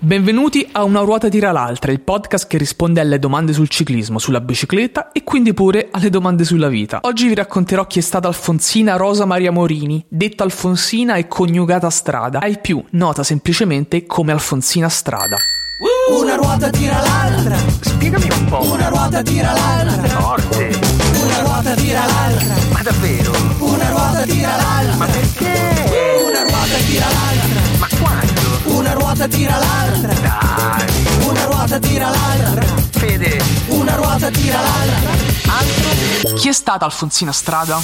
Benvenuti a Una ruota tira l'altra, il podcast che risponde alle domande sul ciclismo, sulla bicicletta e quindi pure alle domande sulla vita. Oggi vi racconterò chi è stata Alfonsina Rosa Maria Morini, detta Alfonsina e coniugata Strada, ai più nota semplicemente come Alfonsina Strada. Una ruota tira l'altra, Spiegami un po'. una ruota tira l'altra, Forte. una ruota tira l'altra, ruota tira l'altra, Dai. una ruota tira l'altra, Fede. una ruota tira l'altra. Chi è stata Alfonsina Strada?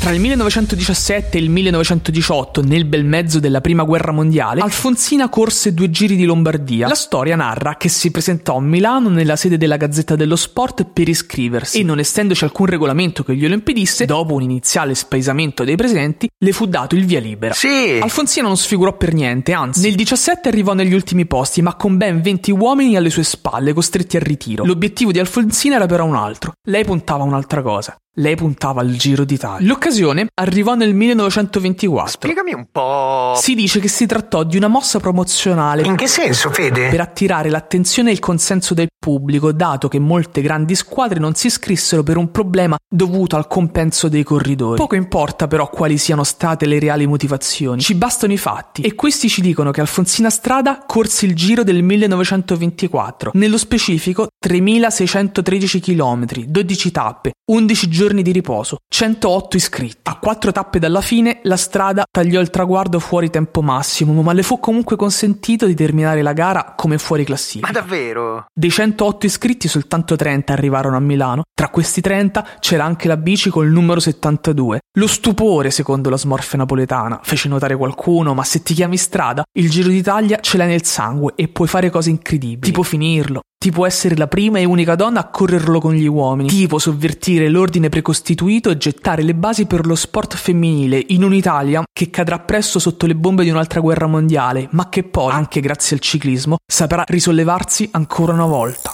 Tra il 1917 e il 1918, nel bel mezzo della prima guerra mondiale, Alfonsina corse due giri di Lombardia. La storia narra che si presentò a Milano nella sede della Gazzetta dello Sport per iscriversi e non essendoci alcun regolamento che glielo impedisse, dopo un iniziale spaesamento dei presenti, le fu dato il via libera. Sì. Alfonsina non sfigurò per niente, anzi, nel 17 arrivò negli ultimi posti, ma con ben 20 uomini alle sue spalle, costretti al ritiro. L'obiettivo di Alfonsina era però un altro. Lei puntava a un'altra cosa. Lei puntava al Giro d'Italia. L'occasione arrivò nel 1924. Spiegami un po'. Si dice che si trattò di una mossa promozionale In che senso, Fede? per attirare l'attenzione e il consenso del pubblico, dato che molte grandi squadre non si iscrissero per un problema dovuto al compenso dei corridori. Poco importa però quali siano state le reali motivazioni, ci bastano i fatti e questi ci dicono che Alfonsina Strada corse il giro del 1924, nello specifico 3613 km, 12 tappe, 11 giorni di riposo, 108 iscritti. A quattro tappe dalla fine la strada tagliò il traguardo fuori tempo massimo, ma le fu comunque consentito di terminare la gara come fuori classifica. Ma davvero? Dei 108 iscritti soltanto 30 arrivarono a Milano. Tra questi 30 c'era anche la bici col numero 72. Lo stupore, secondo la smorfia napoletana, fece notare qualcuno, ma se ti chiami strada, il Giro d'Italia ce l'hai nel sangue e puoi fare cose incredibili. Tipo finirlo. Tipo essere la prima e unica donna a correrlo con gli uomini. Tipo sovvertire l'ordine precostituito e gettare le basi per lo sport femminile in un'Italia che cadrà presto sotto le bombe di un'altra guerra mondiale, ma che poi, anche grazie al ciclismo, saprà risollevarsi ancora una volta.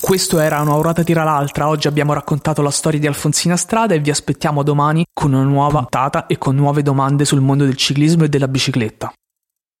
Questo era una orata tira l'altra, oggi abbiamo raccontato la storia di Alfonsina Strada e vi aspettiamo domani con una nuova puntata e con nuove domande sul mondo del ciclismo e della bicicletta.